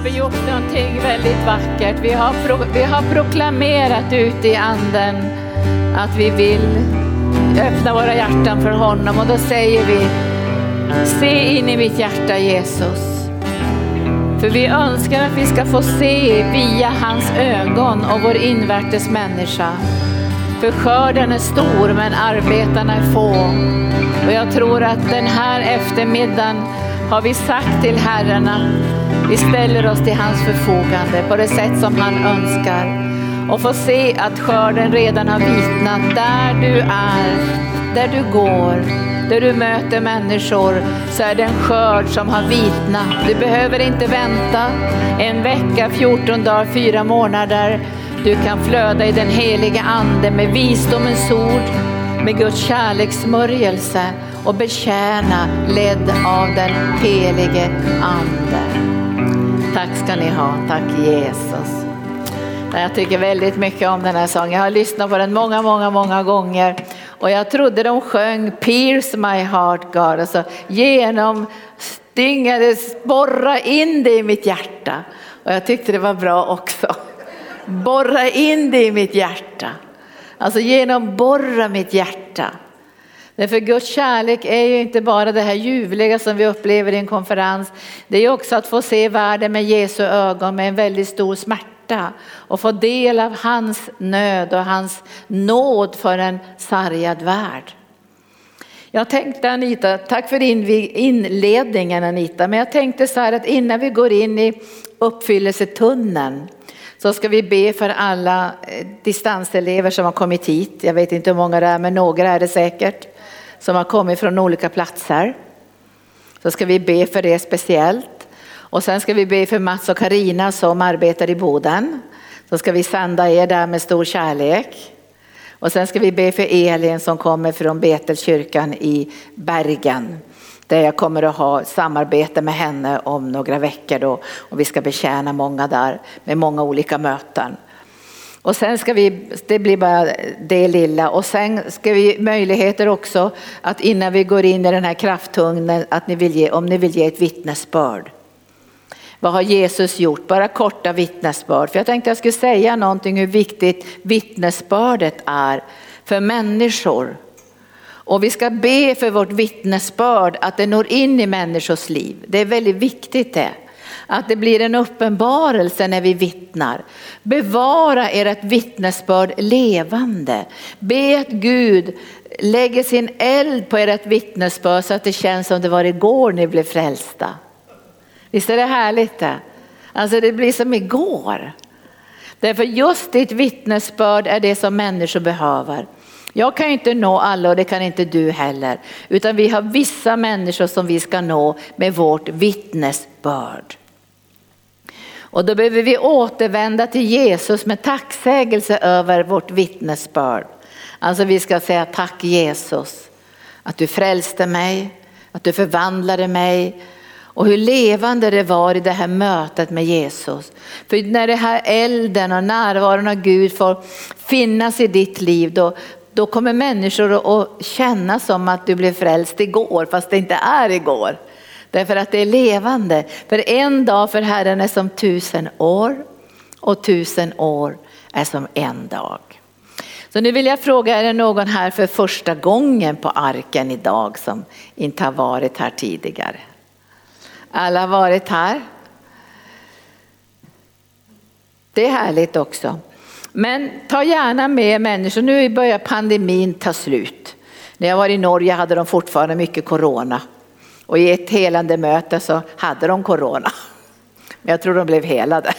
har vi gjort någonting väldigt vackert. Vi har, pro, vi har proklamerat ut i anden att vi vill öppna våra hjärtan för honom och då säger vi Se in i mitt hjärta Jesus. För vi önskar att vi ska få se via hans ögon och vår invärtes människa. För skörden är stor men arbetarna är få. Och jag tror att den här eftermiddagen har vi sagt till Herren vi ställer oss till hans förfogande på det sätt som han önskar. Och får se att skörden redan har vitnat där du är, där du går, där du möter människor så är det en skörd som har vitnat. Du behöver inte vänta en vecka, 14 dagar, fyra månader. Du kan flöda i den heliga ande med visdomens ord, med Guds kärlekssmörjelse och betjäna ledd av den helige ande. Tack ska ni ha, tack Jesus. Jag tycker väldigt mycket om den här sången. Jag har lyssnat på den många, många, många gånger och jag trodde de sjöng Pierce my heart God, alltså genom stingade, borra in det i mitt hjärta. Och jag tyckte det var bra också. Borra in det i mitt hjärta. Alltså genom borra mitt hjärta. Därför Guds kärlek är ju inte bara det här ljuvliga som vi upplever i en konferens. Det är också att få se världen med Jesu ögon med en väldigt stor smärta och få del av hans nöd och hans nåd för en sargad värld. Jag tänkte Anita, tack för inledningen Anita, men jag tänkte så här att innan vi går in i uppfyllelsetunneln så ska vi be för alla eh, distanselever som har kommit hit. Jag vet inte hur många det är, men några är det säkert som har kommit från olika platser. Så ska vi be för det speciellt. Och sen ska vi be för Mats och Karina som arbetar i Boden. Så ska vi sända er där med stor kärlek. Och sen ska vi be för Elin som kommer från Betelkyrkan i Bergen. Där jag kommer att ha samarbete med henne om några veckor då. Och vi ska betjäna många där med många olika möten. Och sen ska vi, det blir bara det lilla och sen ska vi möjligheter också att innan vi går in i den här krafttugnen att ni vill ge, om ni vill ge ett vittnesbörd. Vad har Jesus gjort? Bara korta vittnesbörd. För jag tänkte jag skulle säga någonting hur viktigt vittnesbördet är för människor. Och vi ska be för vårt vittnesbörd att det når in i människors liv. Det är väldigt viktigt det. Att det blir en uppenbarelse när vi vittnar. Bevara ert vittnesbörd levande. Be att Gud lägger sin eld på ert vittnesbörd så att det känns som det var igår ni blev frälsta. Visst är det härligt det? Alltså det blir som igår. Därför just ditt vittnesbörd är det som människor behöver. Jag kan inte nå alla och det kan inte du heller. Utan vi har vissa människor som vi ska nå med vårt vittnesbörd. Och då behöver vi återvända till Jesus med tacksägelse över vårt vittnesbörd. Alltså vi ska säga tack Jesus att du frälste mig, att du förvandlade mig och hur levande det var i det här mötet med Jesus. För när det här elden och närvaron av Gud får finnas i ditt liv då, då kommer människor att känna som att du blev frälst igår fast det inte är igår. Därför att det är levande. För en dag för Herren är som tusen år och tusen år är som en dag. Så nu vill jag fråga, är det någon här för första gången på arken idag som inte har varit här tidigare? Alla har varit här. Det är härligt också. Men ta gärna med människor, nu börjar pandemin ta slut. När jag var i Norge hade de fortfarande mycket corona. Och i ett helande möte så hade de corona. Men jag tror de blev helade.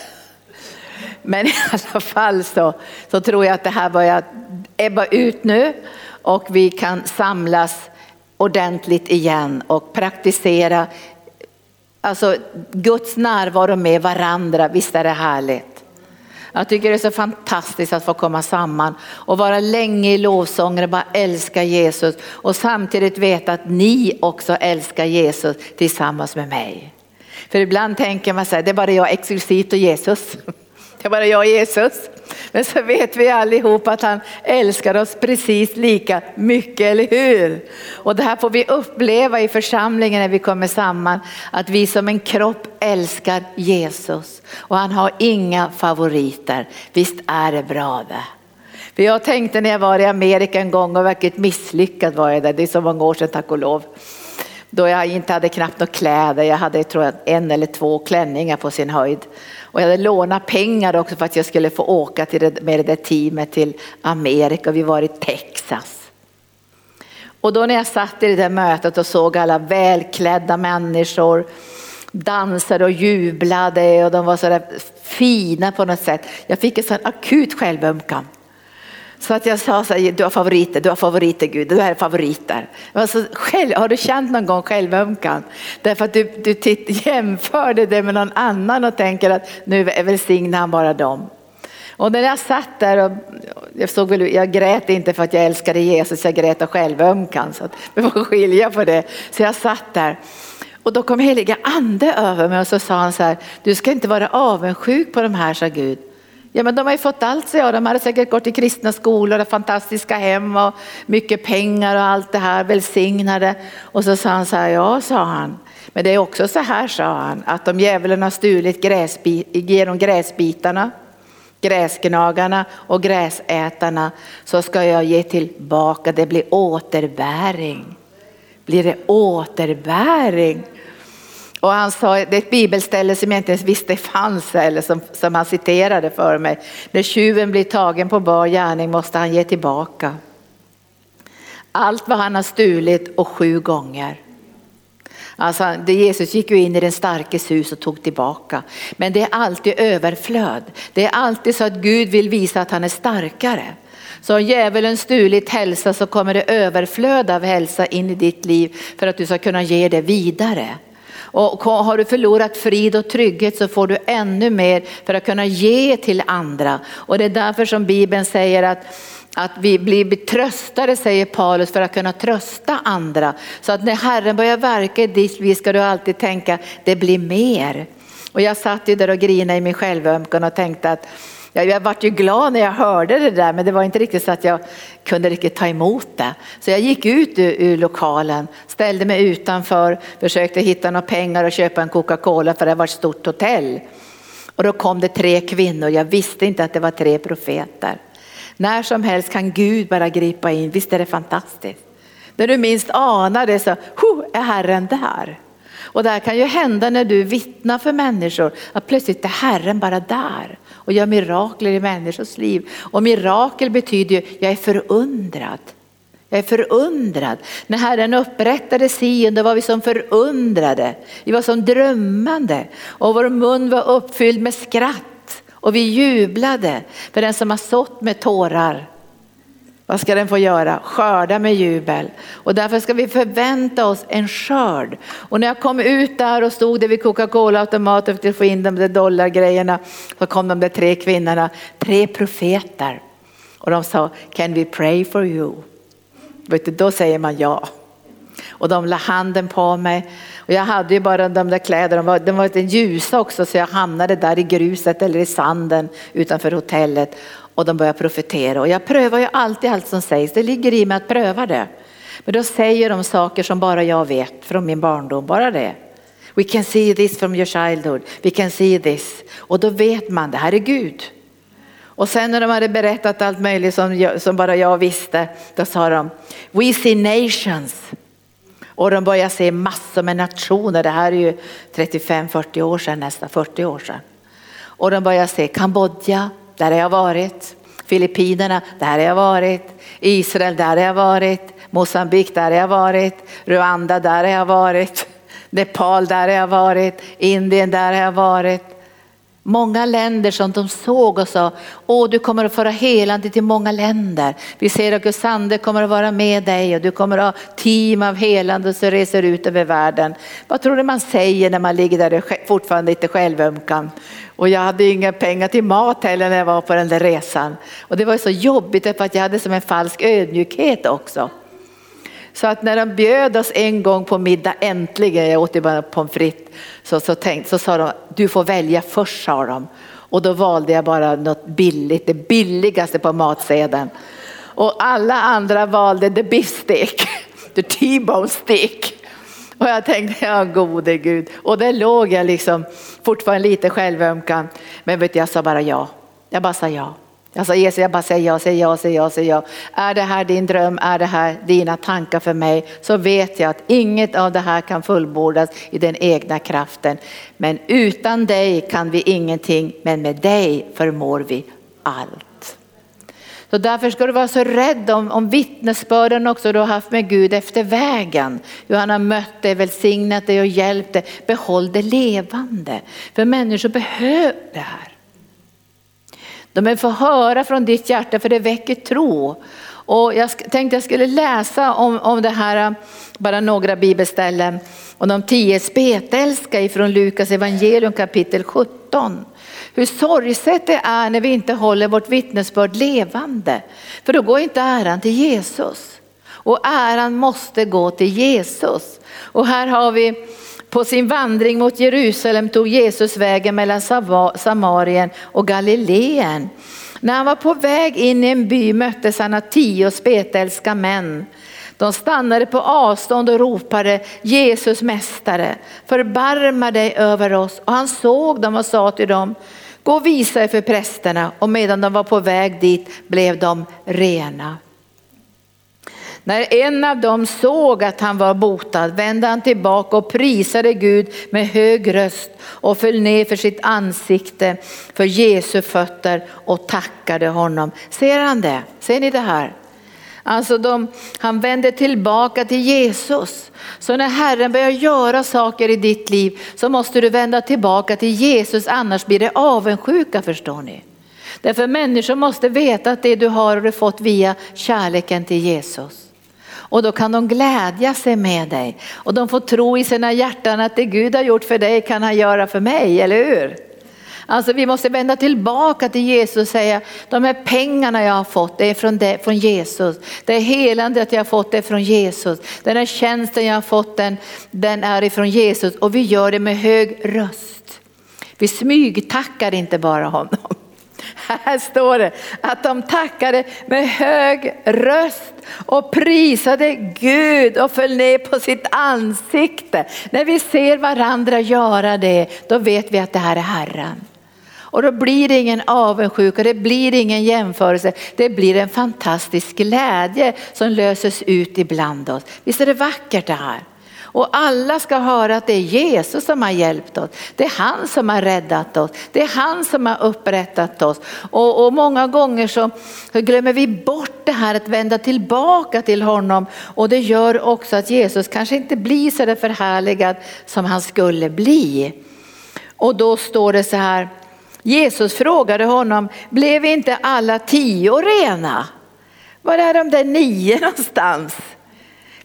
Men i alla fall så, så tror jag att det här börjar ebba ut nu och vi kan samlas ordentligt igen och praktisera alltså Guds närvaro med varandra. Visst är det härligt? Jag tycker det är så fantastiskt att få komma samman och vara länge i lovsånger och bara älska Jesus och samtidigt veta att ni också älskar Jesus tillsammans med mig. För ibland tänker man så här, det är bara jag exklusivt och Jesus. Det är bara jag och Jesus. Men så vet vi allihop att han älskar oss precis lika mycket, eller hur? Och det här får vi uppleva i församlingen när vi kommer samman, att vi som en kropp älskar Jesus och han har inga favoriter. Visst är det bra det? För jag tänkte när jag var i Amerika en gång och verkligen misslyckad var jag där, det är så många år sedan tack och lov. Då jag inte hade knappt några kläder, jag hade tror jag, en eller två klänningar på sin höjd. Och jag hade lånat pengar också för att jag skulle få åka till det, med det där teamet till Amerika, vi var i Texas. Och då när jag satt i det där mötet och såg alla välklädda människor dansade och jublade och de var så där fina på något sätt. Jag fick en sån akut självömkan. Så att jag sa så här, du har favoriter, du har favoriter Gud, du är favoriter. Alltså, själv, har du känt någon gång självömkan? Därför att du, du titt, jämförde det med någon annan och tänker att nu välsignar han bara dem. Och när jag satt där och jag, såg väl, jag grät inte för att jag älskade Jesus, jag grät av självömkan. Så att vi får skilja på det. Så jag satt där. Och då kom heliga ande över mig och så sa han så här, du ska inte vara avundsjuk på de här, sa Gud. Ja men de har ju fått allt så jag. De hade säkert gått i kristna skolor och fantastiska hem och mycket pengar och allt det här välsignade. Och så sa han så här, ja sa han. Men det är också så här sa han, att om djävulen har stulit gräsbi genom gräsbitarna, gräsgnagarna och gräsätarna så ska jag ge tillbaka, det blir återbäring. Blir det återbäring? Och han sa, det är ett bibelställe som jag inte ens visste fanns eller som, som han citerade för mig. När tjuven blir tagen på bar gärning måste han ge tillbaka. Allt vad han har stulit och sju gånger. Alltså, det Jesus gick ju in i den starkes hus och tog tillbaka. Men det är alltid överflöd. Det är alltid så att Gud vill visa att han är starkare. Så om djävulen stulit hälsa så kommer det överflöd av hälsa in i ditt liv för att du ska kunna ge det vidare. Och har du förlorat frid och trygghet så får du ännu mer för att kunna ge till andra. Och det är därför som Bibeln säger att att vi blir betröstade säger Paulus för att kunna trösta andra. Så att när Herren börjar verka i ditt liv ska du alltid tänka det blir mer. Och jag satt ju där och grinade i min självömkan och tänkte att jag vart ju glad när jag hörde det där men det var inte riktigt så att jag kunde riktigt ta emot det. Så jag gick ut ur, ur lokalen, ställde mig utanför, försökte hitta några pengar och köpa en Coca-Cola för det var ett stort hotell. Och då kom det tre kvinnor, jag visste inte att det var tre profeter. När som helst kan Gud bara gripa in, visst är det fantastiskt? När du minst anar det så är Herren där. Och det här kan ju hända när du vittnar för människor att plötsligt är Herren bara där och gör mirakler i människors liv. Och mirakel betyder ju, jag är förundrad. Jag är förundrad. När Herren upprättade Sion då var vi som förundrade. Vi var som drömmande och vår mun var uppfylld med skratt och vi jublade för den som har sått med tårar vad ska den få göra? Skörda med jubel. Och därför ska vi förvänta oss en skörd. Och när jag kom ut där och stod där vid Coca-Cola-automaten för att få in de där dollargrejerna så kom de där tre kvinnorna, tre profeter. Och de sa, can we pray for you? Vet du, då säger man ja. Och de la handen på mig. Och jag hade ju bara de där kläderna, de var, de var lite ljusa också så jag hamnade där i gruset eller i sanden utanför hotellet och de börjar profetera. Och jag prövar ju alltid allt som sägs, det ligger i mig att pröva det. Men då säger de saker som bara jag vet från min barndom, bara det. We can see this from your childhood, we can see this. Och då vet man, det här är Gud. Och sen när de hade berättat allt möjligt som, jag, som bara jag visste, då sa de, we see nations. Och de började se massor med nationer, det här är ju 35-40 år sedan, nästan 40 år sedan. Och de började se Kambodja, där har jag varit. Filippinerna, där har jag varit. Israel, där har jag varit. Mosambik, där har jag varit. Rwanda, där har jag varit. Nepal, där har jag varit. Indien, där har jag varit. Många länder som de såg och sa, åh du kommer att föra helande till många länder. Vi ser att Guds ande kommer att vara med dig och du kommer att ha team av helande som reser ut över världen. Vad tror du man säger när man ligger där och fortfarande lite självömkan? Och jag hade inga pengar till mat heller när jag var på den där resan. Och det var så jobbigt för att jag hade som en falsk ödmjukhet också. Så att när de bjöd oss en gång på middag, äntligen, jag åt ju bara pommes frites, så, så, tänkt, så sa de, du får välja först sa de. Och då valde jag bara något billigt, det billigaste på matsedeln. Och alla andra valde the beef stick, the T-bone stick. Och jag tänkte, ja gode gud. Och där låg jag liksom fortfarande lite självömkan. Men vet du, jag sa bara ja. Jag bara sa ja. Jag sa Jesus, jag bara säger ja, säger ja, säger ja, säger ja. Är det här din dröm, är det här dina tankar för mig så vet jag att inget av det här kan fullbordas i den egna kraften. Men utan dig kan vi ingenting, men med dig förmår vi allt. Så därför ska du vara så rädd om, om vittnesbörden också du har haft med Gud efter vägen. Hur han har mött dig, välsignat dig och hjälpt dig. Behåll det levande. För människor behöver det här. De vill få höra från ditt hjärta för det väcker tro. Och jag tänkte jag skulle läsa om, om det här, äh, bara några bibelställen. Och de tio spetälska ifrån Lukas evangelium kapitel 17. Hur sorgset det är när vi inte håller vårt vittnesbörd levande. För då går inte äran till Jesus. Och äran måste gå till Jesus. Och här har vi på sin vandring mot Jerusalem tog Jesus vägen mellan Samarien och Galileen. När han var på väg in i en by möttes han av tio spetälska män. De stannade på avstånd och ropade Jesus mästare, förbarma dig över oss. Och han såg dem och sa till dem, gå och visa er för prästerna. Och medan de var på väg dit blev de rena. När en av dem såg att han var botad vände han tillbaka och prisade Gud med hög röst och föll ner för sitt ansikte för Jesu fötter och tackade honom. Ser han det? Ser ni det här? Alltså de, han vände tillbaka till Jesus. Så när Herren börjar göra saker i ditt liv så måste du vända tillbaka till Jesus annars blir det avundsjuka förstår ni. Därför människor måste veta att det du har har du fått via kärleken till Jesus. Och då kan de glädja sig med dig. Och de får tro i sina hjärtan att det Gud har gjort för dig kan han göra för mig, eller hur? Alltså vi måste vända tillbaka till Jesus och säga, de här pengarna jag har fått, det är från, det, från Jesus. Det är helandet jag har fått, det är från Jesus. Den här tjänsten jag har fått, den, den är ifrån Jesus. Och vi gör det med hög röst. Vi smygtackar inte bara honom. Här står det att de tackade med hög röst och prisade Gud och föll ner på sitt ansikte. När vi ser varandra göra det, då vet vi att det här är Herren. Och då blir det ingen avundsjuka, det blir ingen jämförelse, det blir en fantastisk glädje som löses ut ibland oss. Visst är det vackert det här? Och alla ska höra att det är Jesus som har hjälpt oss. Det är han som har räddat oss. Det är han som har upprättat oss. Och, och många gånger så, så glömmer vi bort det här att vända tillbaka till honom. Och det gör också att Jesus kanske inte blir så där förhärligad som han skulle bli. Och då står det så här, Jesus frågade honom, blev inte alla tio rena? Var är de där nio någonstans?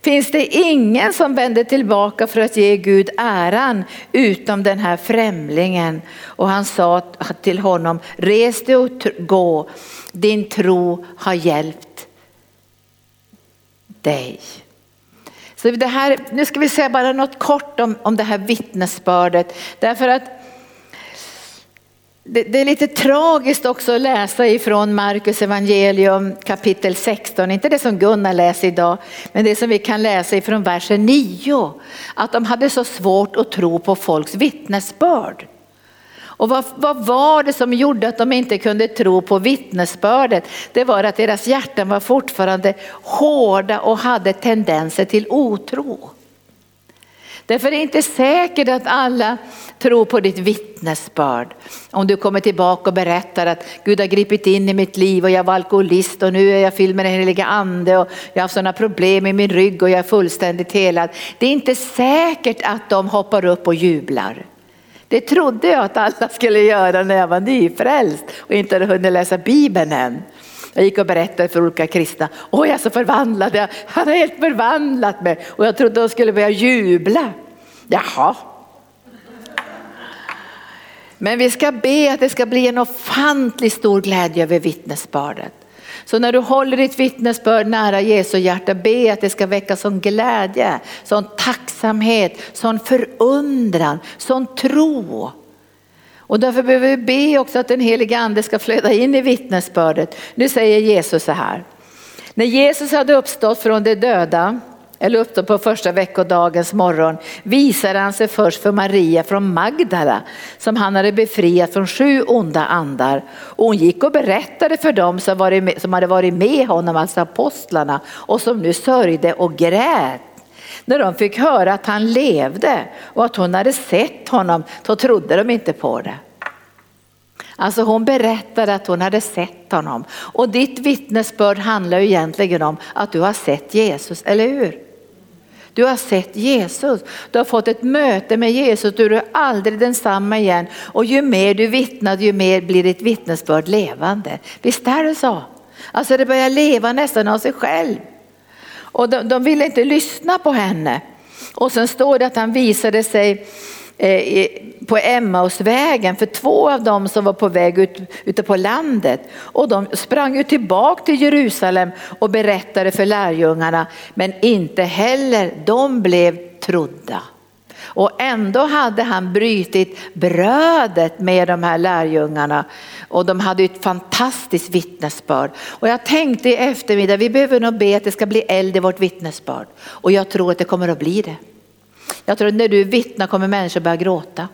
Finns det ingen som vänder tillbaka för att ge Gud äran utom den här främlingen. Och han sa till honom, res dig och gå, din tro har hjälpt dig. Så det här, nu ska vi säga bara något kort om, om det här vittnesbördet. Därför att det, det, är lite tragiskt också att läsa ifrån Markus evangelium kapitel 16, inte det som Gunnar läser idag, men det som vi kan läsa ifrån versen 9. Att de hade så svårt att tro på folks vittnesbörd. Och vad, vad, var det som gjorde att de inte kunde tro på vittnesbördet? Det var att deras hjärtan var fortfarande hårda och hade tendenser till otro. Därför är det inte säkert att alla tror på ditt vittnesbörd. Om du kommer tillbaka och berättar att Gud har gripit in i mitt liv och jag var alkoholist och nu är jag fylld med den heliga ande och jag har haft sådana problem i min rygg och jag är fullständigt helad. Det är inte säkert att de hoppar upp och jublar. Det trodde jag att alla skulle göra när jag var nyfrälst och inte hade hunnit läsa Bibeln än. Jag gick och berättade för olika kristna. Oj, jag är så förvandlad. Han har helt förvandlat mig. Och jag trodde de skulle börja jubla. Jaha. Men vi ska be att det ska bli en ofantligt stor glädje över vittnesbördet. Så när du håller ditt vittnesbörd nära Jesu hjärta, be att det ska väcka sån glädje, sån tacksamhet, sån förundran, sån tro. Och därför behöver vi be också att den heliga ande ska flöda in i vittnesbördet. Nu säger Jesus så här. När Jesus hade uppstått från de döda, eller uppstått på första veckodagens morgon, visade han sig först för Maria från Magdala som han hade befriat från sju onda andar. Och hon gick och berättade för dem som, varit med, som hade varit med honom, alltså apostlarna, och som nu sörjde och grät. När de fick höra att han levde och att hon hade sett honom, så trodde de inte på det. Alltså hon berättade att hon hade sett honom. Och ditt vittnesbörd handlar ju egentligen om att du har sett Jesus, eller hur? Du har sett Jesus, du har fått ett möte med Jesus, du är aldrig densamma igen. Och ju mer du vittnar, ju mer blir ditt vittnesbörd levande. Visst är det så? Alltså det börjar leva nästan av sig själv. Och de, de ville inte lyssna på henne. Och sen står det att han visade sig eh, på Emmausvägen för två av dem som var på väg ut, ute på landet. Och de sprang ju tillbaka till Jerusalem och berättade för lärjungarna men inte heller de blev trodda. Och ändå hade han brytit brödet med de här lärjungarna och de hade ett fantastiskt vittnesbörd. Och jag tänkte i eftermiddag, vi behöver nog be att det ska bli eld i vårt vittnesbörd. Och jag tror att det kommer att bli det. Jag tror att när du vittnar kommer människor börja gråta.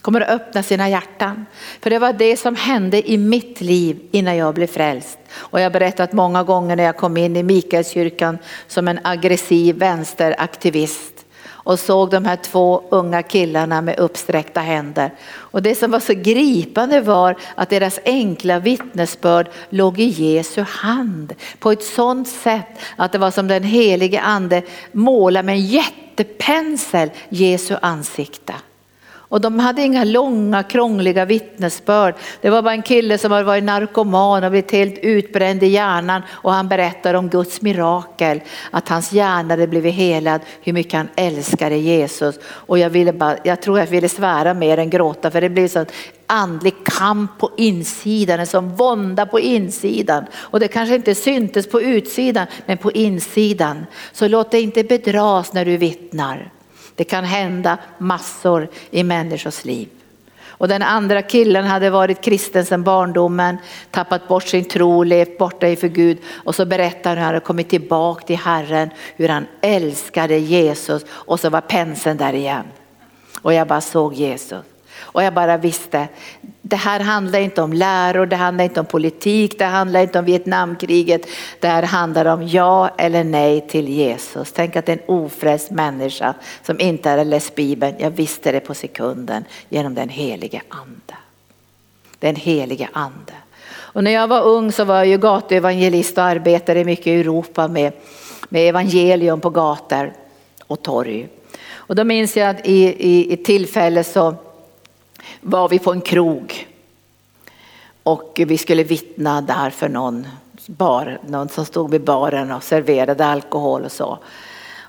Kommer att öppna sina hjärtan. För det var det som hände i mitt liv innan jag blev frälst. Och jag har berättat många gånger när jag kom in i Mikaelskyrkan som en aggressiv vänsteraktivist och såg de här två unga killarna med uppsträckta händer. Och det som var så gripande var att deras enkla vittnesbörd låg i Jesu hand på ett sådant sätt att det var som den helige ande målade med en jättepensel Jesu ansikte. Och de hade inga långa krångliga vittnesbörd. Det var bara en kille som hade varit narkoman och blivit helt utbränd i hjärnan och han berättade om Guds mirakel. Att hans hjärna hade blivit helad, hur mycket han älskade Jesus. Och jag, ville bara, jag tror jag ville svära mer än gråta för det blev så andlig kamp på insidan, en sån vånda på insidan. Och det kanske inte syntes på utsidan men på insidan. Så låt dig inte bedras när du vittnar. Det kan hända massor i människors liv. Och den andra killen hade varit kristen sedan barndomen, tappat bort sin tro, levt borta iför Gud och så berättar han hur han hade kommit tillbaka till Herren, hur han älskade Jesus och så var penseln där igen. Och jag bara såg Jesus. Och jag bara visste, det här handlar inte om läror, det handlar inte om politik, det handlar inte om Vietnamkriget. Det här handlar om ja eller nej till Jesus. Tänk att en ofrälst människa som inte hade läst Bibeln, jag visste det på sekunden genom den helige ande. Den helige ande. Och när jag var ung så var jag ju gatuevangelist och arbetade mycket i Europa med, med evangelium på gator och torg. Och då minns jag att i, i, i tillfälle så var vi på en krog och vi skulle vittna där för någon, bar, någon som stod vid baren och serverade alkohol och så.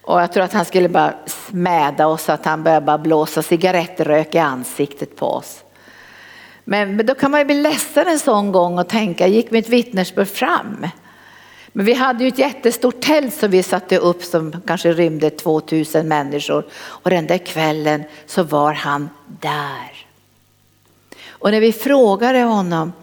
Och jag tror att han skulle bara smäda oss, att han började bara blåsa cigarettrök i ansiktet på oss. Men, men då kan man ju bli ledsen en sån gång och tänka, gick mitt vittnesbörd fram? Men vi hade ju ett jättestort tält som vi satte upp som kanske rymde 2000 människor och den där kvällen så var han där. Och när vi frågade honom,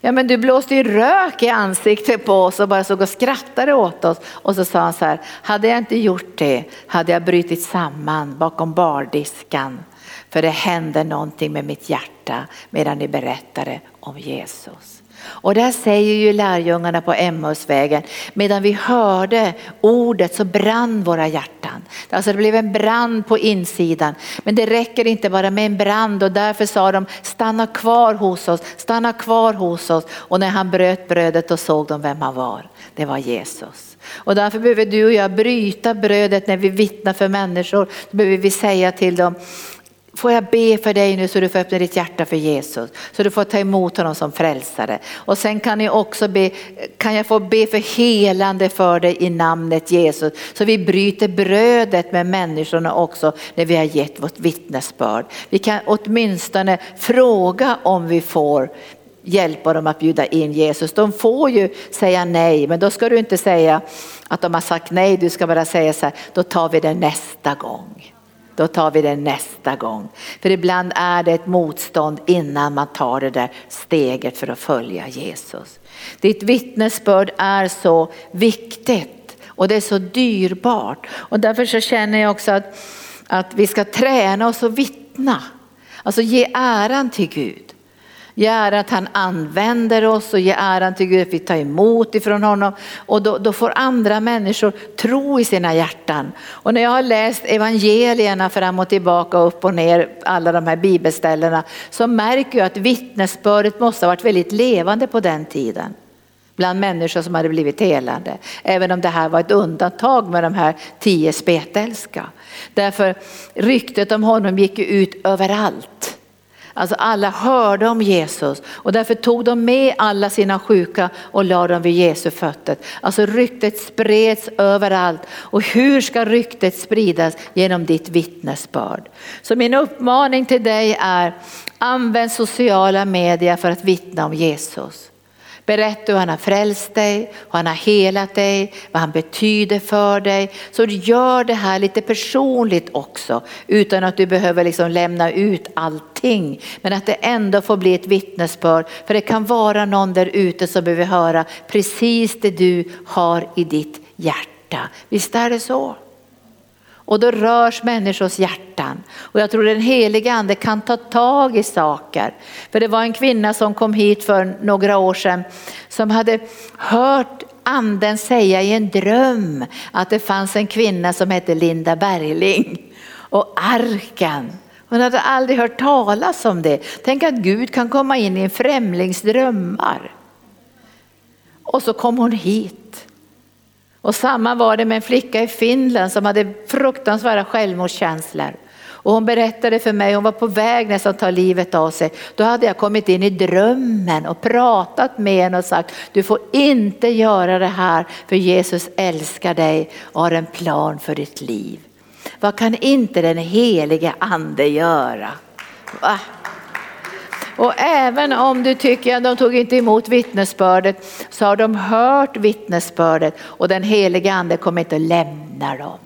ja men du blåste ju rök i ansiktet på oss och bara såg och skrattade åt oss. Och så sa han så här, hade jag inte gjort det hade jag brutit samman bakom bardiskan. För det hände någonting med mitt hjärta medan ni berättade om Jesus. Och där säger ju lärjungarna på Emmausvägen, medan vi hörde ordet så brann våra hjärtan. Alltså det blev en brand på insidan. Men det räcker inte bara med en brand och därför sa de stanna kvar hos oss, stanna kvar hos oss. Och när han bröt brödet och såg de vem han var. Det var Jesus. Och därför behöver du och jag bryta brödet när vi vittnar för människor. Då behöver vi säga till dem, Får jag be för dig nu så du får öppna ditt hjärta för Jesus. Så du får ta emot honom som frälsare. Och sen kan ni också be, kan jag få be för helande för dig i namnet Jesus. Så vi bryter brödet med människorna också när vi har gett vårt vittnesbörd. Vi kan åtminstone fråga om vi får hjälpa dem att bjuda in Jesus. De får ju säga nej, men då ska du inte säga att de har sagt nej, du ska bara säga så här, då tar vi det nästa gång då tar vi det nästa gång. För ibland är det ett motstånd innan man tar det där steget för att följa Jesus. Ditt vittnesbörd är så viktigt och det är så dyrbart. Och därför så känner jag också att, att vi ska träna oss att vittna. Alltså ge äran till Gud. Ge äran att han använder oss och ge äran till Gud att vi tar emot ifrån honom. Och då, då, får andra människor tro i sina hjärtan. Och när jag har läst evangelierna fram och tillbaka, upp och ner, alla de här bibelställena, så märker jag att vittnesbördet måste ha varit väldigt levande på den tiden bland människor som hade blivit helande. Även om det här var ett undantag med de här tio spetälska. Därför ryktet om honom gick ju ut överallt. Alltså alla hörde om Jesus och därför tog de med alla sina sjuka och lade dem vid Jesu fötter. Alltså ryktet spreds överallt. Och hur ska ryktet spridas? Genom ditt vittnesbörd. Så min uppmaning till dig är använd sociala medier för att vittna om Jesus. Berätta hur han har frälst dig, hur han har helat dig, vad han betyder för dig. Så du gör det här lite personligt också utan att du behöver liksom lämna ut allting. Men att det ändå får bli ett vittnesbörd. För det kan vara någon där ute som behöver höra precis det du har i ditt hjärta. Visst är det så? Och då rörs människors hjärtan. Och jag tror den heliga ande kan ta tag i saker. För det var en kvinna som kom hit för några år sedan som hade hört anden säga i en dröm att det fanns en kvinna som hette Linda Bergling. Och arken. Hon hade aldrig hört talas om det. Tänk att Gud kan komma in i en främlings drömmar. Och så kom hon hit. Och samma var det med en flicka i Finland som hade fruktansvärda självmordskänslor. Och hon berättade för mig, hon var på väg nästan att ta livet av sig. Då hade jag kommit in i drömmen och pratat med henne och sagt, du får inte göra det här för Jesus älskar dig och har en plan för ditt liv. Vad kan inte den helige ande göra? Va? Och även om du tycker att de tog inte emot vittnesbördet så har de hört vittnesbördet och den heliga ande kommer inte att lämna dem.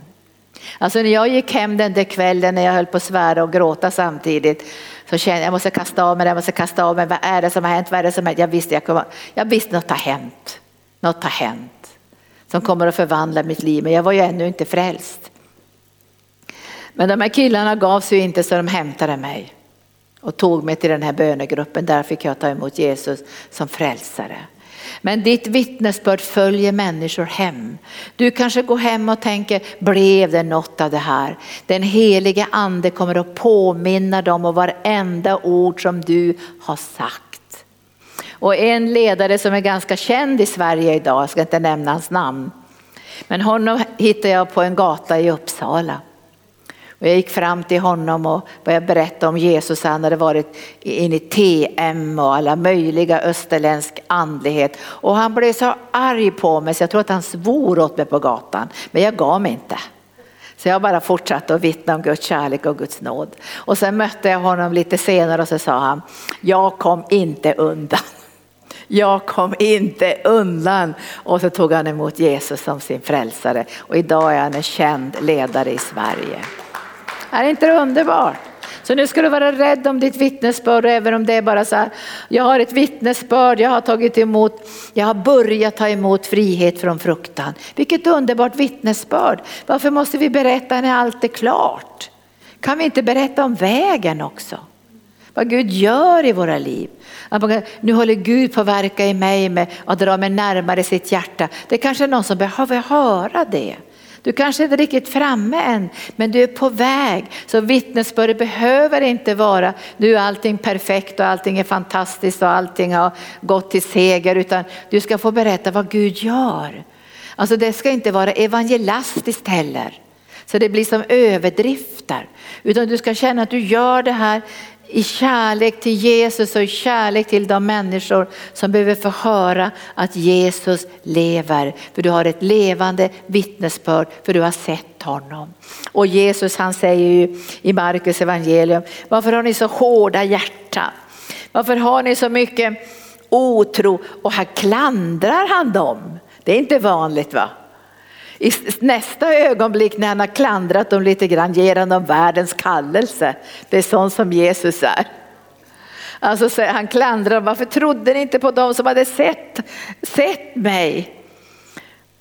Alltså när jag gick hem den där kvällen när jag höll på att svära och gråta samtidigt så kände jag, jag måste kasta av mig det, jag måste kasta av mig, vad är det som har hänt, vad är det som har hänt? Jag visste, jag, kom, jag visste något har hänt, något har hänt som kommer att förvandla mitt liv, men jag var ju ännu inte frälst. Men de här killarna gav sig inte så de hämtade mig och tog mig till den här bönegruppen. Där fick jag ta emot Jesus som frälsare. Men ditt vittnesbörd följer människor hem. Du kanske går hem och tänker, blev det något av det här? Den helige ande kommer att påminna dem om varenda ord som du har sagt. Och en ledare som är ganska känd i Sverige idag, jag ska inte nämna hans namn, men honom hittade jag på en gata i Uppsala. Och jag gick fram till honom och började berätta om Jesus. Han hade varit in i TM och alla möjliga österländsk andlighet. Och han blev så arg på mig så jag tror att han svor åt mig på gatan. Men jag gav mig inte. Så jag bara fortsatte att vittna om Guds kärlek och Guds nåd. Och sen mötte jag honom lite senare och så sa han, jag kom inte undan. Jag kom inte undan. Och så tog han emot Jesus som sin frälsare. Och idag är han en känd ledare i Sverige. Är inte det underbart? Så nu ska du vara rädd om ditt vittnesbörd även om det är bara så här, jag har ett vittnesbörd, jag har tagit emot, jag har börjat ta emot frihet från fruktan. Vilket underbart vittnesbörd. Varför måste vi berätta när allt är klart? Kan vi inte berätta om vägen också? Vad Gud gör i våra liv. Nu håller Gud på att verka i mig med att dra mig närmare sitt hjärta. Det är kanske är någon som behöver höra det. Du kanske inte är riktigt framme än, men du är på väg. Så vittnesbörd behöver inte vara, nu är allting perfekt och allting är fantastiskt och allting har gått till seger, utan du ska få berätta vad Gud gör. Alltså det ska inte vara evangelistiskt heller. Så det blir som överdrifter. Utan du ska känna att du gör det här i kärlek till Jesus och i kärlek till de människor som behöver få höra att Jesus lever. För du har ett levande vittnesbörd för du har sett honom. Och Jesus han säger ju i Markus evangelium, varför har ni så hårda hjärtan? Varför har ni så mycket otro? Och här klandrar han dem. Det är inte vanligt va? I nästa ögonblick när han har klandrat dem lite grann ger han dem världens kallelse. Det är sånt som Jesus är. Alltså han klandrar dem, varför trodde ni inte på dem som hade sett, sett mig?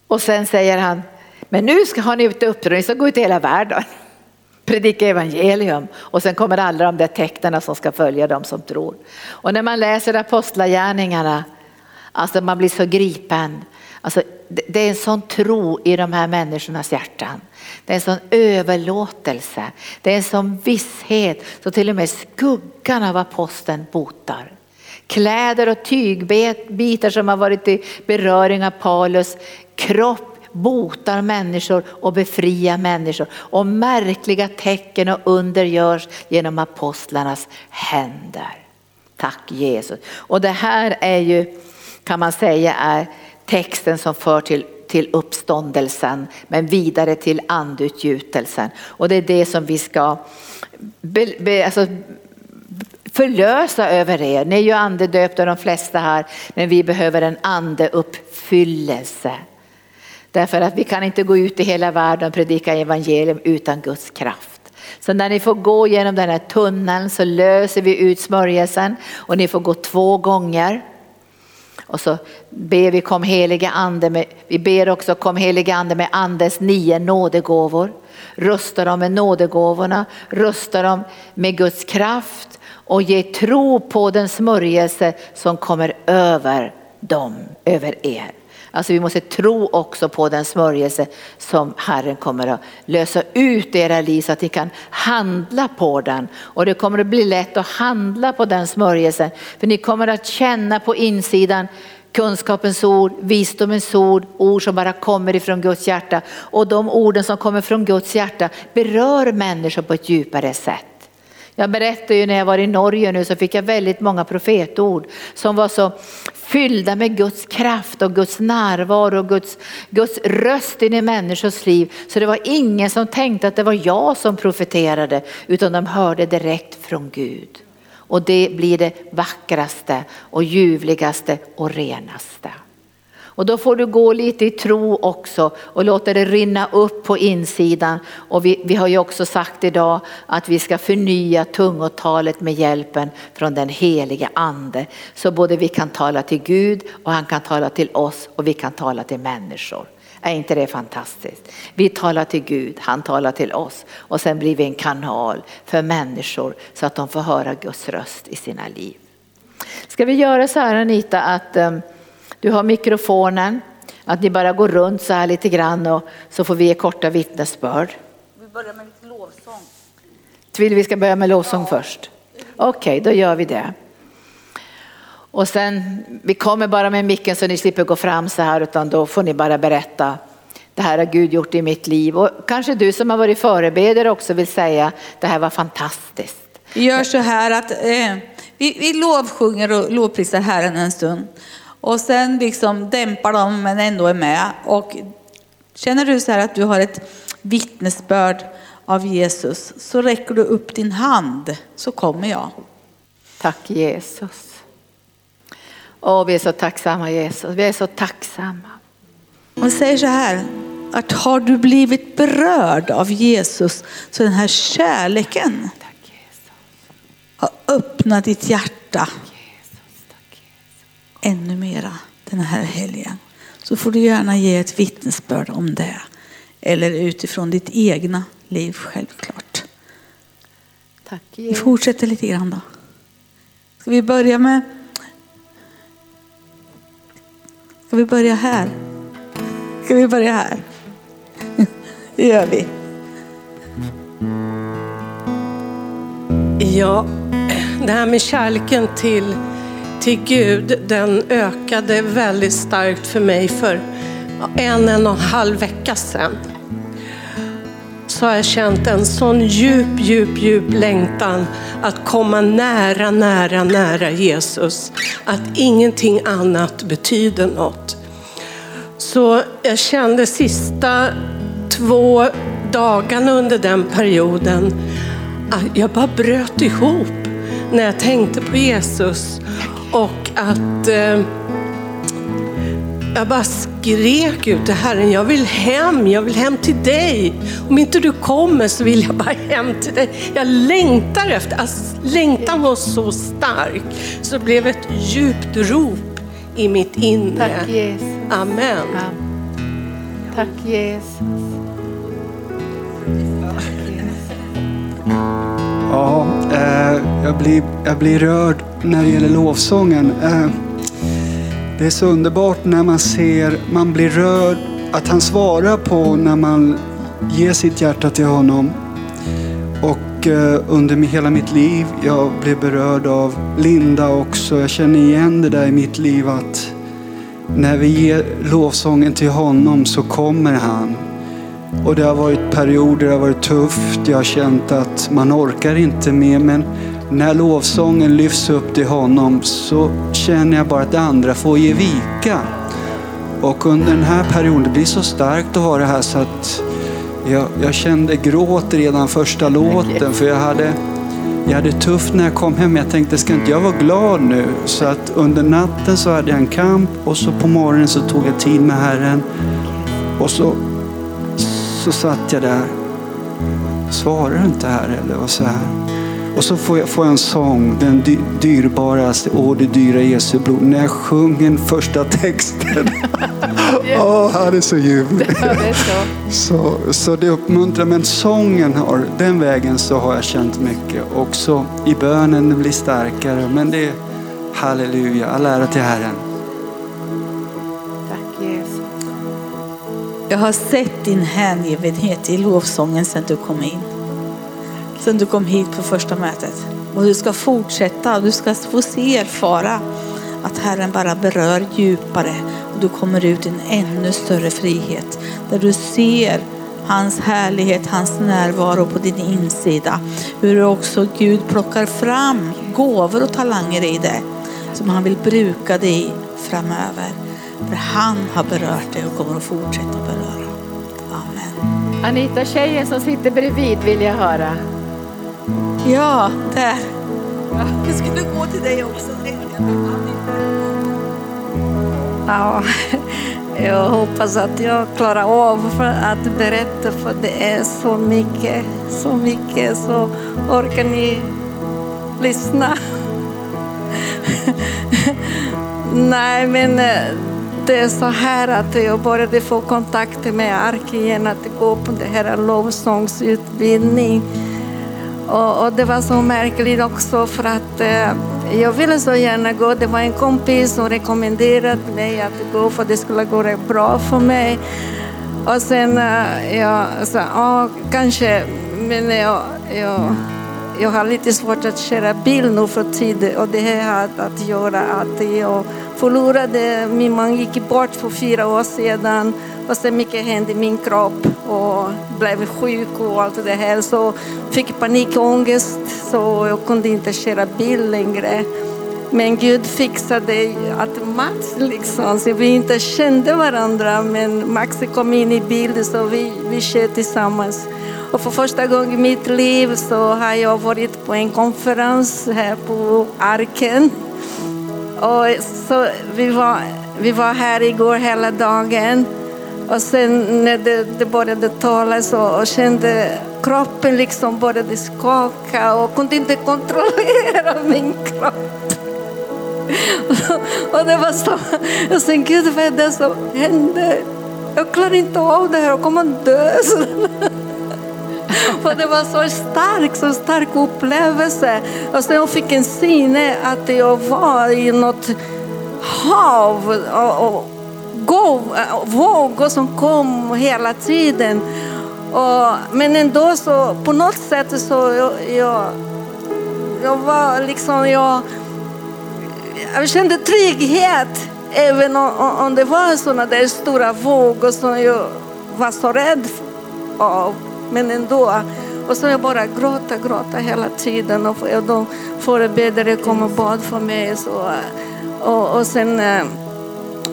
Och sen säger han, men nu ska har ni ett uppdrag, ni ska gå ut i hela världen. Predika evangelium och sen kommer alla de där tecknen som ska följa dem som tror. Och när man läser apostlagärningarna, alltså man blir så gripen. Alltså, det är en sån tro i de här människornas hjärtan. Det är en sån överlåtelse. Det är en sån visshet så till och med skuggan av aposteln botar. Kläder och tygbitar som har varit i beröring av Paulus kropp botar människor och befriar människor. Och märkliga tecken och under görs genom apostlarnas händer. Tack Jesus. Och det här är ju, kan man säga, är texten som för till till uppståndelsen men vidare till andutgjutelsen. Och det är det som vi ska be, be, alltså, förlösa över er. Ni är ju andedöpta de flesta här men vi behöver en andeuppfyllelse. Därför att vi kan inte gå ut i hela världen och predika evangelium utan Guds kraft. Så när ni får gå genom den här tunneln så löser vi ut smörjelsen och ni får gå två gånger. Och så ber vi kom helige ande, med, vi ber också kom helige ande med andens nio nådegåvor. Rusta dem med nådegåvorna, rusta dem med Guds kraft och ge tro på den smörjelse som kommer över dem, över er. Alltså vi måste tro också på den smörjelse som Herren kommer att lösa ut i era liv så att ni kan handla på den. Och det kommer att bli lätt att handla på den smörjelsen. För ni kommer att känna på insidan kunskapens ord, visdomens ord, ord som bara kommer ifrån Guds hjärta. Och de orden som kommer från Guds hjärta berör människor på ett djupare sätt. Jag berättade ju när jag var i Norge nu så fick jag väldigt många profetord som var så fyllda med Guds kraft och Guds närvaro och Guds, Guds röst in i människors liv. Så det var ingen som tänkte att det var jag som profeterade utan de hörde direkt från Gud. Och det blir det vackraste och ljuvligaste och renaste. Och då får du gå lite i tro också och låta det rinna upp på insidan. Och vi, vi har ju också sagt idag att vi ska förnya tungotalet med hjälpen från den helige ande. Så både vi kan tala till Gud och han kan tala till oss och vi kan tala till människor. Är inte det fantastiskt? Vi talar till Gud, han talar till oss och sen blir vi en kanal för människor så att de får höra Guds röst i sina liv. Ska vi göra så här Anita att um, du har mikrofonen, att ni bara går runt så här lite grann och så får vi ge korta vittnesbörd. Vi börjar med lite lovsång. Vill vi ska börja med lovsång ja. först? Okej, okay, då gör vi det. Och sen, vi kommer bara med micken så ni slipper gå fram så här utan då får ni bara berätta. Det här har Gud gjort i mitt liv och kanske du som har varit förebedjare också vill säga det här var fantastiskt. Vi gör så här att eh, vi, vi lovsjunger och lovprisar Herren en stund. Och sen liksom dämpar de men ändå är med. Och känner du så här att du har ett vittnesbörd av Jesus så räcker du upp din hand så kommer jag. Tack Jesus. Åh, vi är så tacksamma Jesus, vi är så tacksamma. Och säger så här, att har du blivit berörd av Jesus så den här kärleken har öppnat ditt hjärta den här helgen. Så får du gärna ge ett vittnesbörd om det. Eller utifrån ditt egna liv självklart. Tack Vi fortsätter lite grann då. Ska vi börja med Ska vi börja här? Ska vi börja här? Det gör vi. Ja, det här med kärleken till till Gud, den ökade väldigt starkt för mig för en, en och en halv vecka sedan. Så har jag känt en sån djup, djup, djup längtan att komma nära, nära, nära Jesus. Att ingenting annat betyder något. Så jag kände sista två dagarna under den perioden att jag bara bröt ihop när jag tänkte på Jesus och att eh, jag bara skrek ut till Herren, jag vill hem, jag vill hem till dig. Om inte du kommer så vill jag bara hem till dig. Jag längtar efter, alltså, längtan var så stark så det blev ett djupt rop i mitt inre. Tack Jesus. Amen. Tack Jesus. Ja, eh, Eh, jag, blir, jag blir rörd när det gäller lovsången. Eh, det är så underbart när man ser, man blir rörd att han svarar på när man ger sitt hjärta till honom. Och eh, under hela mitt liv, jag blev berörd av Linda också. Jag känner igen det där i mitt liv att när vi ger lovsången till honom så kommer han. Och det har varit perioder, det har varit tufft. Jag har känt att man orkar inte mer. Men när lovsången lyfts upp till honom så känner jag bara att det andra får ge vika. Och under den här perioden, det blir så starkt att ha det här så att jag, jag kände gråt redan första låten. För jag hade, jag hade tufft när jag kom hem. Jag tänkte, ska inte jag vara glad nu? Så att under natten så hade jag en kamp och så på morgonen så tog jag tid med Herren. Och så så satt jag där. Svarar du inte här eller vad så här? Och så får jag, får jag en sång, den dy, dyrbaraste, Åh det dyra Jesu blod. När jag sjunger första texten. Åh, oh, han är så ljuvlig. Så, så det uppmuntrar, men sången har, den vägen så har jag känt mycket. Också i bönen, det blir starkare. Men det är halleluja, all ära till Herren. Jag har sett din hängivenhet i lovsången sedan du kom in. Sedan du kom hit på första mötet. Och du ska fortsätta och du ska få se erfara att Herren bara berör djupare. Och du kommer ut i en ännu större frihet. Där du ser hans härlighet, hans närvaro på din insida. Hur också Gud plockar fram gåvor och talanger i dig. Som han vill bruka dig i framöver. För han har berört dig och kommer att fortsätta beröra. Amen. Anita, tjejen som sitter bredvid vill jag höra. Ja, där. Jag skulle gå till dig också. Ja, jag hoppas att jag klarar av för att berätta för det är så mycket, så mycket så orkar ni lyssna? Nej, men eh, det är så här att jag började få kontakt med Ark igen, att gå på det här lovsångsutbildning. Och, och det var så märkligt också för att eh, jag ville så gärna gå. Det var en kompis som rekommenderade mig att gå för det skulle gå rätt bra för mig. Och sen eh, jag sa, ja kanske, men jag, jag, jag har lite svårt att köra bil nu för tiden och det här har att göra att jag förlorade, min man gick bort för fyra år sedan och så mycket hände i min kropp och blev sjuk och allt det här så fick panikångest så jag kunde inte köra bil längre. Men Gud fixade att Max liksom, så vi inte kände varandra men Max kom in i bilden så vi, vi kör tillsammans. Och för första gången i mitt liv så har jag varit på en konferens här på Arken. Och så vi, var, vi var här igår hela dagen. Och sen när det, det började tala så och kände kroppen liksom började skaka och kunde inte kontrollera min kropp. och det var så, jag tänkte Gud vad är det som händer? Jag klarar inte av det här, jag kommer dö. För det var så stark, så stark upplevelse. Och sen jag fick en sinne att jag var i något hav och, och gåv, äh, vågor som kom hela tiden. Och, men ändå så på något sätt så jag, jag, jag var liksom, jag, jag kände trygghet även om, om det var sådana där stora vågor som jag var så rädd av men ändå. Och så jag bara gråta, gråta hela tiden och de förebedjare kom och bad för mig. Så, och, och sen eh,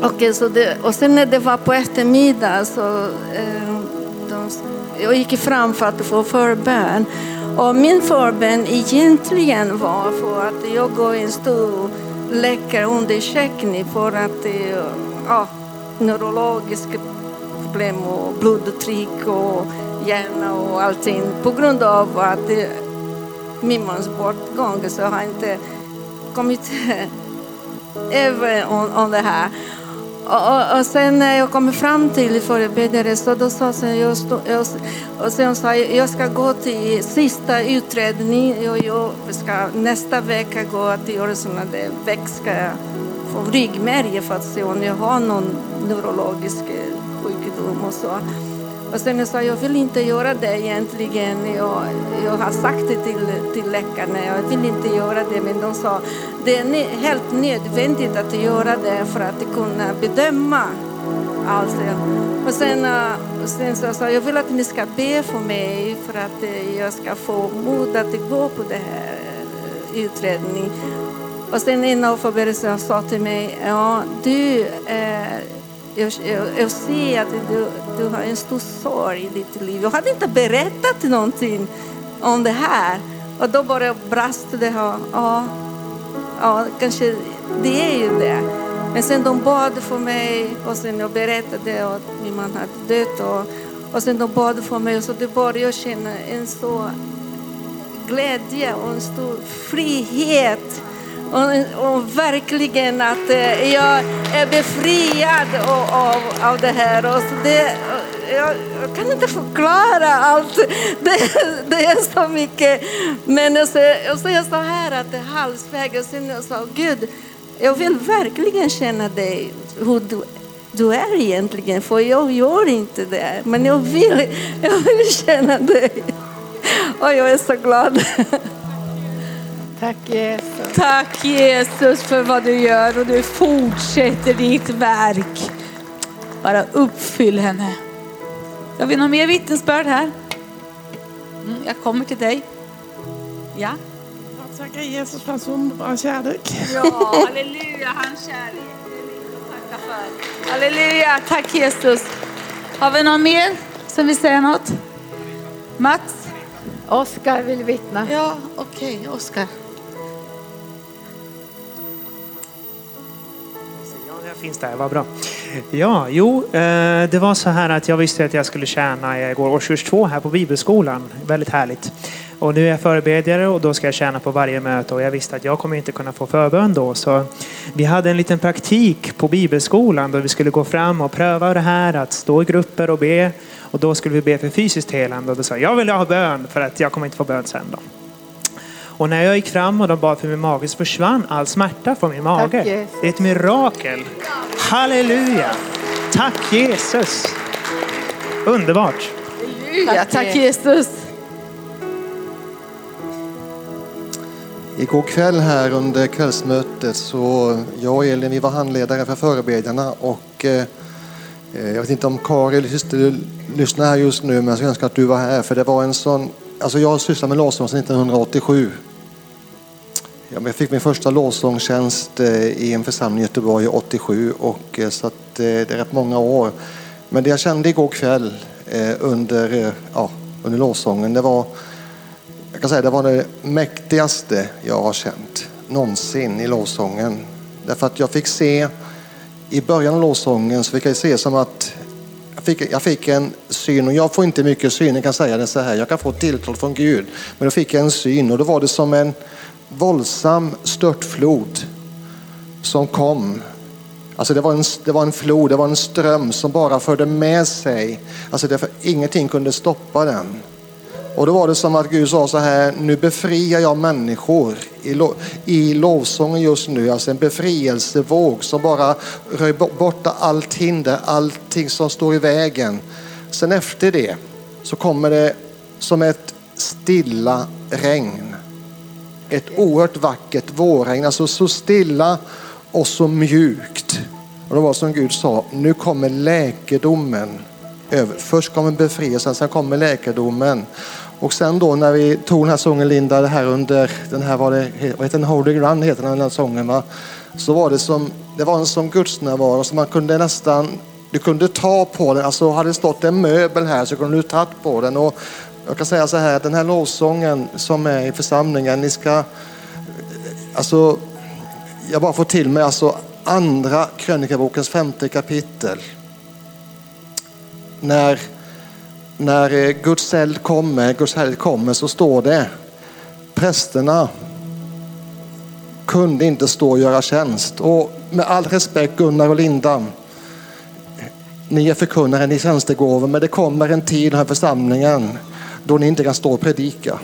Okay, så det, och sen när det var på eftermiddag så eh, de, jag gick fram för att få förbön. Och min förbön egentligen var för att jag går i en stor läkarundersökning för att eh, ja, neurologiska problem och blodtryck och hjärna och allting. På grund av att min mans bortgång så har jag inte kommit över om, om det här. Och, och, och, sen när jag kom fram till förebedjare så då sa jag, jag, jag, och sen sa jag, jag ska gå till sista utredning och jag ska nästa vecka gå till Öresund, sådana veck ska jag få ryggmärg för att se om jag har någon neurologisk sjukdom och så. Och sen jag sa jag vill inte göra det egentligen. Jag, jag har sagt det till, till läkarna, jag vill inte göra det. Men de sa det är helt nödvändigt att göra det för att kunna bedöma allt. Och sen, och sen så sa jag jag vill att ni ska be för mig för att eh, jag ska få mod att gå på den här eh, utredningen. Och sen en av förberedelserna sa till mig, ja du eh, jag, jag, jag ser att du, du har en stor sorg i ditt liv. Jag hade inte berättat någonting om det här. Och då bara brast det här. Ja, ja, kanske det är ju det. Men sen de bad för mig och sen jag berättade att min man hade dött. Och, och sen de bad för mig och så det började jag känna en stor glädje och en stor frihet och, och, verkligen att eh, jag är befriad av, av, av det här. Och så det, jag, jag, kan inte förklara allt. Det, det är så mycket. Men jag säger, jag säger så här att det är halsväg. Och sen jag sa, Gud, jag vill verkligen känna dig, hur du, du är egentligen. För jag gör inte det. Men jag vill, jag vill känna dig. Och jag är så glad. Tack Jesus. Tack Jesus för vad du gör och du fortsätter ditt verk. Bara uppfyll henne. Har vi något mer vittnesbörd här? Mm, jag kommer till dig. Ja. Jag tackar Jesus för hans underbara kärlek. Ja, halleluja, hans kärlek. Tacka för. Halleluja, tack Jesus. Har vi någon mer som vill säga något? Mats? Oskar vill vittna. Ja, okej, okay, Oskar. Finns där, vad bra. Ja, jo, eh, det var så här att jag visste att jag skulle tjäna, eh, jag går årskurs två här på bibelskolan, väldigt härligt. Och nu är jag förebedjare och då ska jag tjäna på varje möte och jag visste att jag kommer inte kunna få förbön då. Så vi hade en liten praktik på bibelskolan då vi skulle gå fram och pröva det här att stå i grupper och be. Och då skulle vi be för fysiskt helande och då sa jag, jag vill ha bön för att jag kommer inte få bön sen då. Och när jag gick fram och de bad för min mage så försvann all smärta från min mage. Det är ett mirakel. Halleluja! Tack Jesus! Underbart! Halleluja, tack Jesus! Igår kväll här under kvällsmötet så jag och Elin vi var handledare för förebedjarna och eh, jag vet inte om Karin lyssnar här just nu men jag skulle önska att du var här för det var en sån Alltså jag har sysslat med lovsång sedan 1987 jag fick min första lovsångstjänst eh, i en församling i Göteborg 87 och eh, så att eh, det är rätt många år. Men det jag kände igår kväll under, ja, under lovsången, det var, jag kan säga, det var det mäktigaste jag har känt någonsin i lovsången. Därför att jag fick se, i början av lovsången så fick jag se som att jag fick, jag fick en syn och jag får inte mycket syn, jag kan säga det så här, jag kan få tilltal från Gud. Men då fick jag en syn och då var det som en våldsam störtflod som kom. Alltså det var, en, det var en flod, det var en ström som bara förde med sig, alltså därför ingenting kunde stoppa den. Och då var det som att Gud sa så här, nu befriar jag människor i, lo, i lovsången just nu, alltså en befrielsevåg som bara röj borta allt hinder, allting som står i vägen. Sen efter det så kommer det som ett stilla regn ett oerhört vackert vårregn, alltså så stilla och så mjukt. Och det var som Gud sa, nu kommer läkedomen. Över. Först kommer befrielsen, sen kommer läkedomen. Och sen då när vi tog den här sången Linda, det här under den här, var det, vad heter den, Holy Run heter den här sången va? Så var det som, det var en sån gudsnärvaro så man kunde nästan, du kunde ta på den, alltså hade det stått en möbel här så kunde du tagit på den. Och jag kan säga så här, den här lovsången som är i församlingen, ni ska, alltså, jag bara får till mig, alltså andra krönikabokens femte kapitel. När, när eh, Guds eld kommer, Guds helg kommer så står det prästerna kunde inte stå och göra tjänst. Och med all respekt Gunnar och Linda, ni är förkunnare, ni är tjänstegåvor, men det kommer en tid i den här församlingen då ni inte kan stå och predika.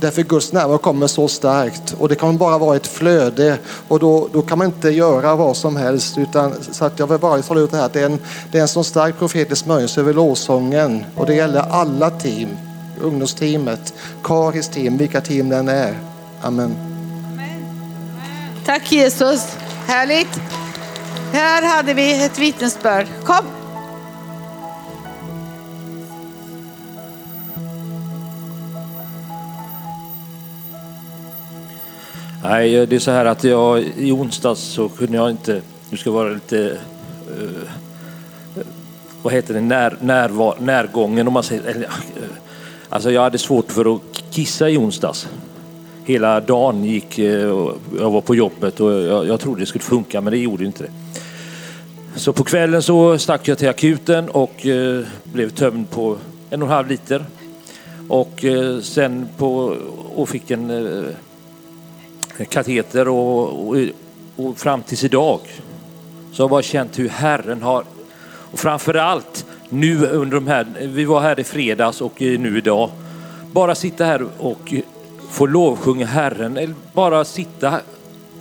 Därför Guds närvaro kommer så starkt och det kan bara vara ett flöde och då, då kan man inte göra vad som helst. Utan, så att jag vill bara tala ut det här att det är en, det är en sån stark profetisk smörjelse över lovsången och det gäller alla team. Ungdomsteamet, Karis team, vilka team den är. Amen. Tack Jesus. Härligt. Här hade vi ett vittnesbörd. Kom. Nej, eh, det är så här att jag i onsdags så kunde jag inte, nu ska jag vara lite, uh, vad heter det, när, närvar, närgången om man säger, eller, uh, alltså jag hade svårt för att kissa i onsdags. Hela dagen gick, uh, jag var på jobbet och jag, jag trodde det skulle funka men det gjorde inte det. Så på kvällen så stack jag till akuten och blev tömd på en och en halv liter. Och sen på, och fick en kateter och, och, och fram tills idag så har jag bara känt hur Herren har, och framför allt nu under de här, vi var här i fredags och nu idag, bara sitta här och få lovsjunga Herren, eller bara sitta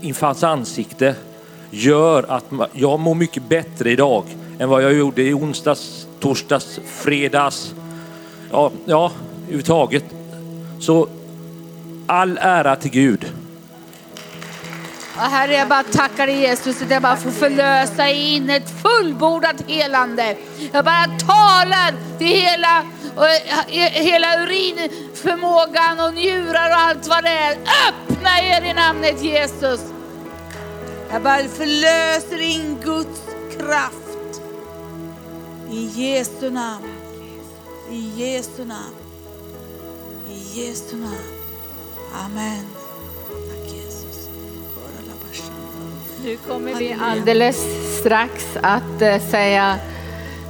inför hans ansikte gör att jag mår mycket bättre idag än vad jag gjorde i onsdags, torsdags, fredags, ja, ja överhuvudtaget. Så all ära till Gud. Och Herre, jag bara tackar dig Jesus att jag bara får förlösa in ett fullbordat helande. Jag bara talar till hela, eh, hela urinförmågan och njurar och allt vad det är. Öppna er i namnet Jesus. Jag bara förlöser in Guds kraft. I Jesu namn. I Jesu namn. I Jesu namn. Amen. Nu kommer vi alldeles strax att eh, säga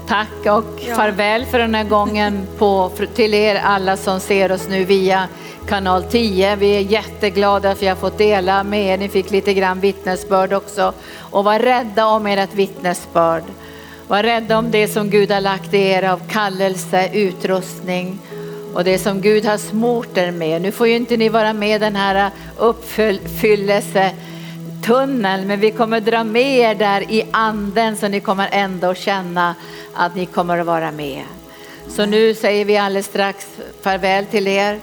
tack och farväl för den här gången på, till er alla som ser oss nu via kanal 10. Vi är jätteglada att vi har fått dela med er. Ni fick lite grann vittnesbörd också. Och var rädda om ert vittnesbörd. Var rädda om det som Gud har lagt i er av kallelse, utrustning och det som Gud har smort er med. Nu får ju inte ni vara med den här uppfyllelse tunnel, men vi kommer dra med er där i anden så ni kommer ändå känna att ni kommer att vara med. Så nu säger vi alldeles strax farväl till er.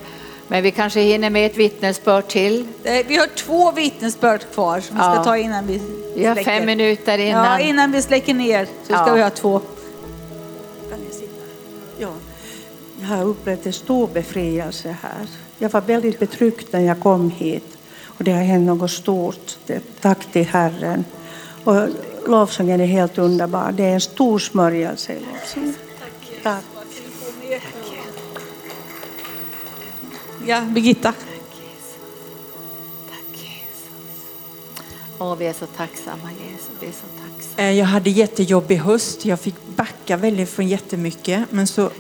Men vi kanske hinner med ett vittnesbörd till. Vi har två vittnesbörd kvar som vi ska ta innan vi släcker. Vi har fem minuter innan. Ja, innan vi släcker ner så ska ja. vi ha två. Ja, jag har upplevt en stor befrielse här. Jag var väldigt betryckt när jag kom hit. Och det har hänt något stort. Tack till Herren. Och lovsången är helt underbar. Det är en stor smörjelse i lovsången. Tack. Ja, Birgitta. Åh, vi är så tacksamma Jesus. Vi är så tacksamma. Eh, jag hade jättejobbig höst. Jag fick backa väldigt från jättemycket. Men så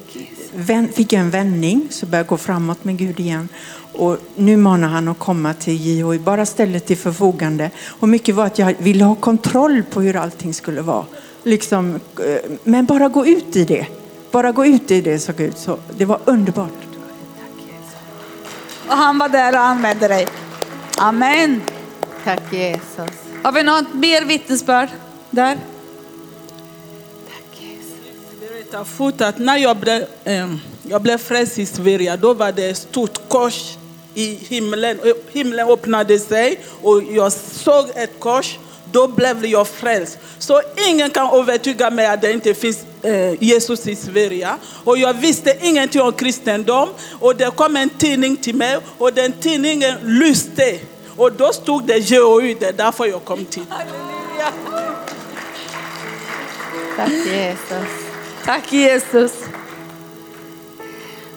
fick jag en vändning, så började jag gå framåt med Gud igen. Och nu manar han att komma till JHI, bara ställa till förfogande. Och mycket var att jag ville ha kontroll på hur allting skulle vara. Liksom, eh, men bara gå ut i det. Bara gå ut i det, sa Gud. Så det var underbart. Och han var där och använde dig. Amen. Tack Jesus. Har vi något mer vittnesbörd där? Jesus. att när jag blev, ähm, jag blev frälst i Sverige, då var det ett stort kors i himlen. Himlen öppnade sig och jag såg ett kors. Då blev jag frälst. Så ingen kan övertyga mig att det inte finns eh, Jesus i Sverige. Och jag visste ingenting om kristendom. Och det kom en tidning till mig och den tidningen lyste. Och då stod det GOU, det är därför jag kom till. Halleluja. Tack Jesus. Tack Jesus.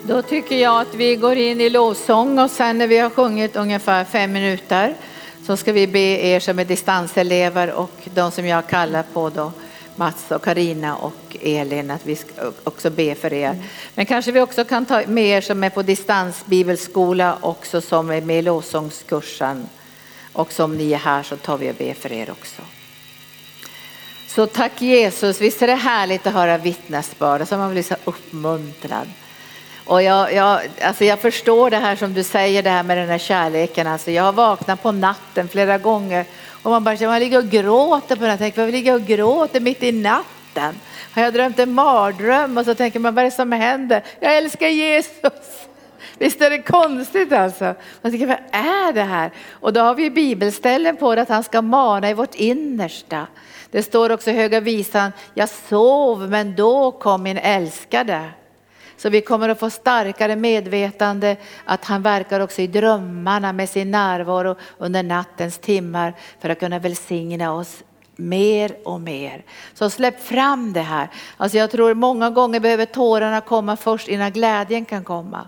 Då tycker jag att vi går in i lovsång och sen när vi har sjungit ungefär fem minuter så ska vi be er som är distanselever och de som jag kallar på då, Mats och Karina och Elin, att vi ska också be för er. Men kanske vi också kan ta med er som är på distansbibelskola också som är med i lovsångskursen. Och som ni är här så tar vi och ber för er också. Så tack Jesus, visst är det härligt att höra vittnesbörd, så man blir så uppmuntrad. Och jag, jag, alltså jag förstår det här som du säger, det här med den här kärleken. Alltså jag har vaknat på natten flera gånger och man bara man ligger och gråter på natten. Varför ligger jag och gråter mitt i natten? Har jag drömt en mardröm? Och så tänker man, vad är det som händer? Jag älskar Jesus. Visst är det konstigt alltså? Man tänker, vad är det här? Och då har vi bibelställen på det att han ska mana i vårt innersta. Det står också i Höga Visan, jag sov men då kom min älskade. Så vi kommer att få starkare medvetande att han verkar också i drömmarna med sin närvaro under nattens timmar för att kunna välsigna oss mer och mer. Så släpp fram det här. Alltså jag tror många gånger behöver tårarna komma först innan glädjen kan komma.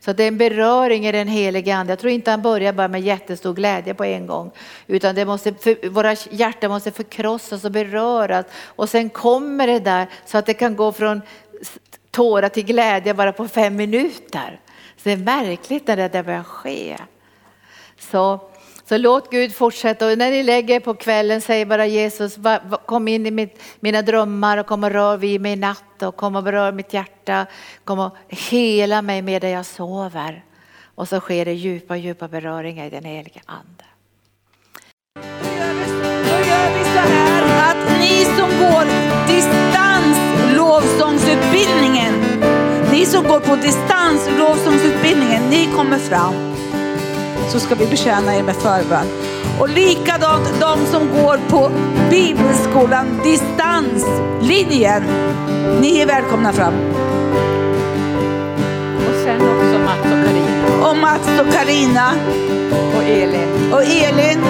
Så det är en beröring i den helige ande. Jag tror inte han börjar bara med jättestor glädje på en gång. Utan det måste, våra hjärtan måste förkrossas och beröras. Och sen kommer det där så att det kan gå från tårar till glädje bara på fem minuter. Så det är märkligt när det där börjar ske. Så, så låt Gud fortsätta och när ni lägger på kvällen säg bara Jesus kom in i mitt, mina drömmar och kom och rör vid mig i natt och kom och berör mitt hjärta. Kom och hela mig medan jag sover. Och så sker det djupa, djupa beröringar i den helige Ande. Då gör vi så här att ni som går distans lovsångsutbildningen, ni som går på distans lovsångsutbildningen, ni kommer fram. Så ska vi betjäna er med förbön. Och likadant de som går på bibelskolan distanslinjen, ni är välkomna fram. Och sen också Mats och Karina. Och Mats och Karina. Och Elin. Och Elin.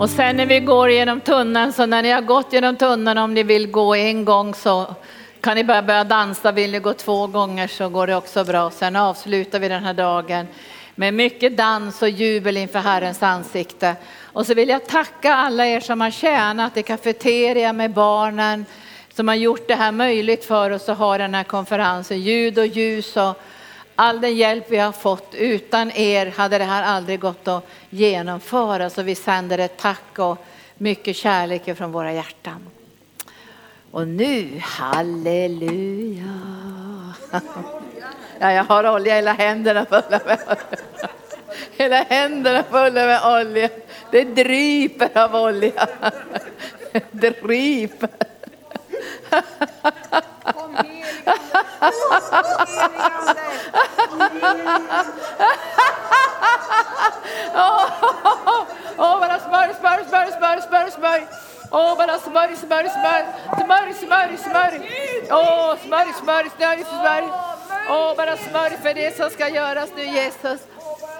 Och sen när vi går genom tunneln, så när ni har gått genom tunneln, om ni vill gå en gång så kan ni bara börja dansa. Vill ni gå två gånger så går det också bra. Sen avslutar vi den här dagen med mycket dans och jubel inför Herrens ansikte. Och så vill jag tacka alla er som har tjänat i kafeteria med barnen, som har gjort det här möjligt för oss att ha den här konferensen. Ljud och ljus och all den hjälp vi har fått. Utan er hade det här aldrig gått att genomföra. Så vi sänder ett tack och mycket kärlek från våra hjärtan. Och nu, halleluja. Ja, jag har olja hela händerna fulla med olja. Hela händerna fulla med olja. Det dryper av olja. Dryper. Åh, bara smörj, smörj, smörj, smörj, smörj, smörj. Åh, bara smörj, smörj, smörj, smörj, smörj, smörj. Åh, smörj, smörj, smörj, smörj. Åh, bara smörj för det som ska göras nu, Jesus.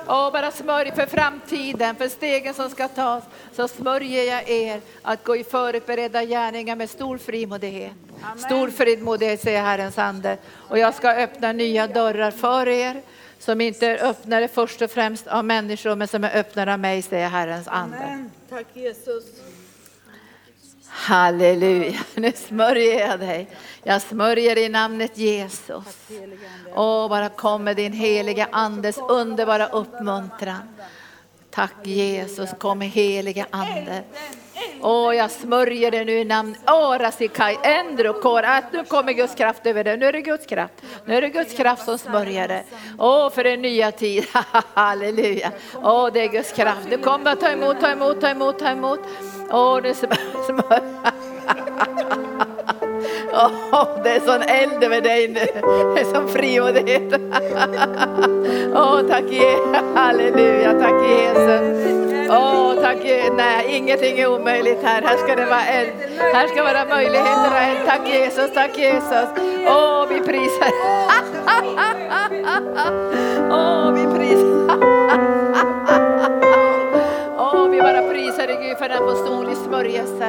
Åh bara smörj för framtiden, för stegen som ska tas. Så smörjer jag er att gå i förberedda gärningar med stor frimodighet. Stor frimodighet säger Herrens ande. Och jag ska öppna nya dörrar för er som inte är öppnade först och främst av människor men som är öppnade av mig säger Herrens ande. Amen. Tack Jesus. Halleluja, nu smörjer jag dig. Jag smörjer i namnet Jesus. Och bara kom med din heliga andes underbara uppmuntran. Tack Jesus, kom med heliga ande. Åh, jag smörjer dig nu i namn. Åh, Rasikai, Endrokor, att nu kommer Guds kraft över dig. Nu är det Guds kraft. Nu är det Guds kraft som smörjer dig. Åh, för en nya tid. Halleluja. Åh, det är Guds kraft. Nu kommer ta emot, ta emot, ta emot, ta emot. Åh, nu smörjer Oh, det är sån eld över dig nu. Det är sån frimodighet. Åh, oh, tack Jesus. Halleluja, tack Jesus. Åh, oh, tack Nej, ingenting är omöjligt här. Här ska det vara eld. Här ska vara möjligheter och eld. Tack Jesus, tack Jesus. Åh, oh, vi prisar. Åh, oh, vi prisar. Åh, oh, vi bara prisar dig Gud för den apostolisk smörjelse.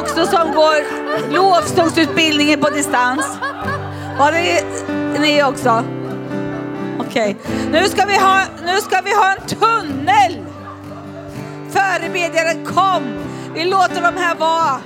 också som går lovsångsutbildningen på distans? Var det ni också? Okej, nu, ska vi ha, nu ska vi ha en tunnel. Förebedjaren kom. Vi låter de här vara.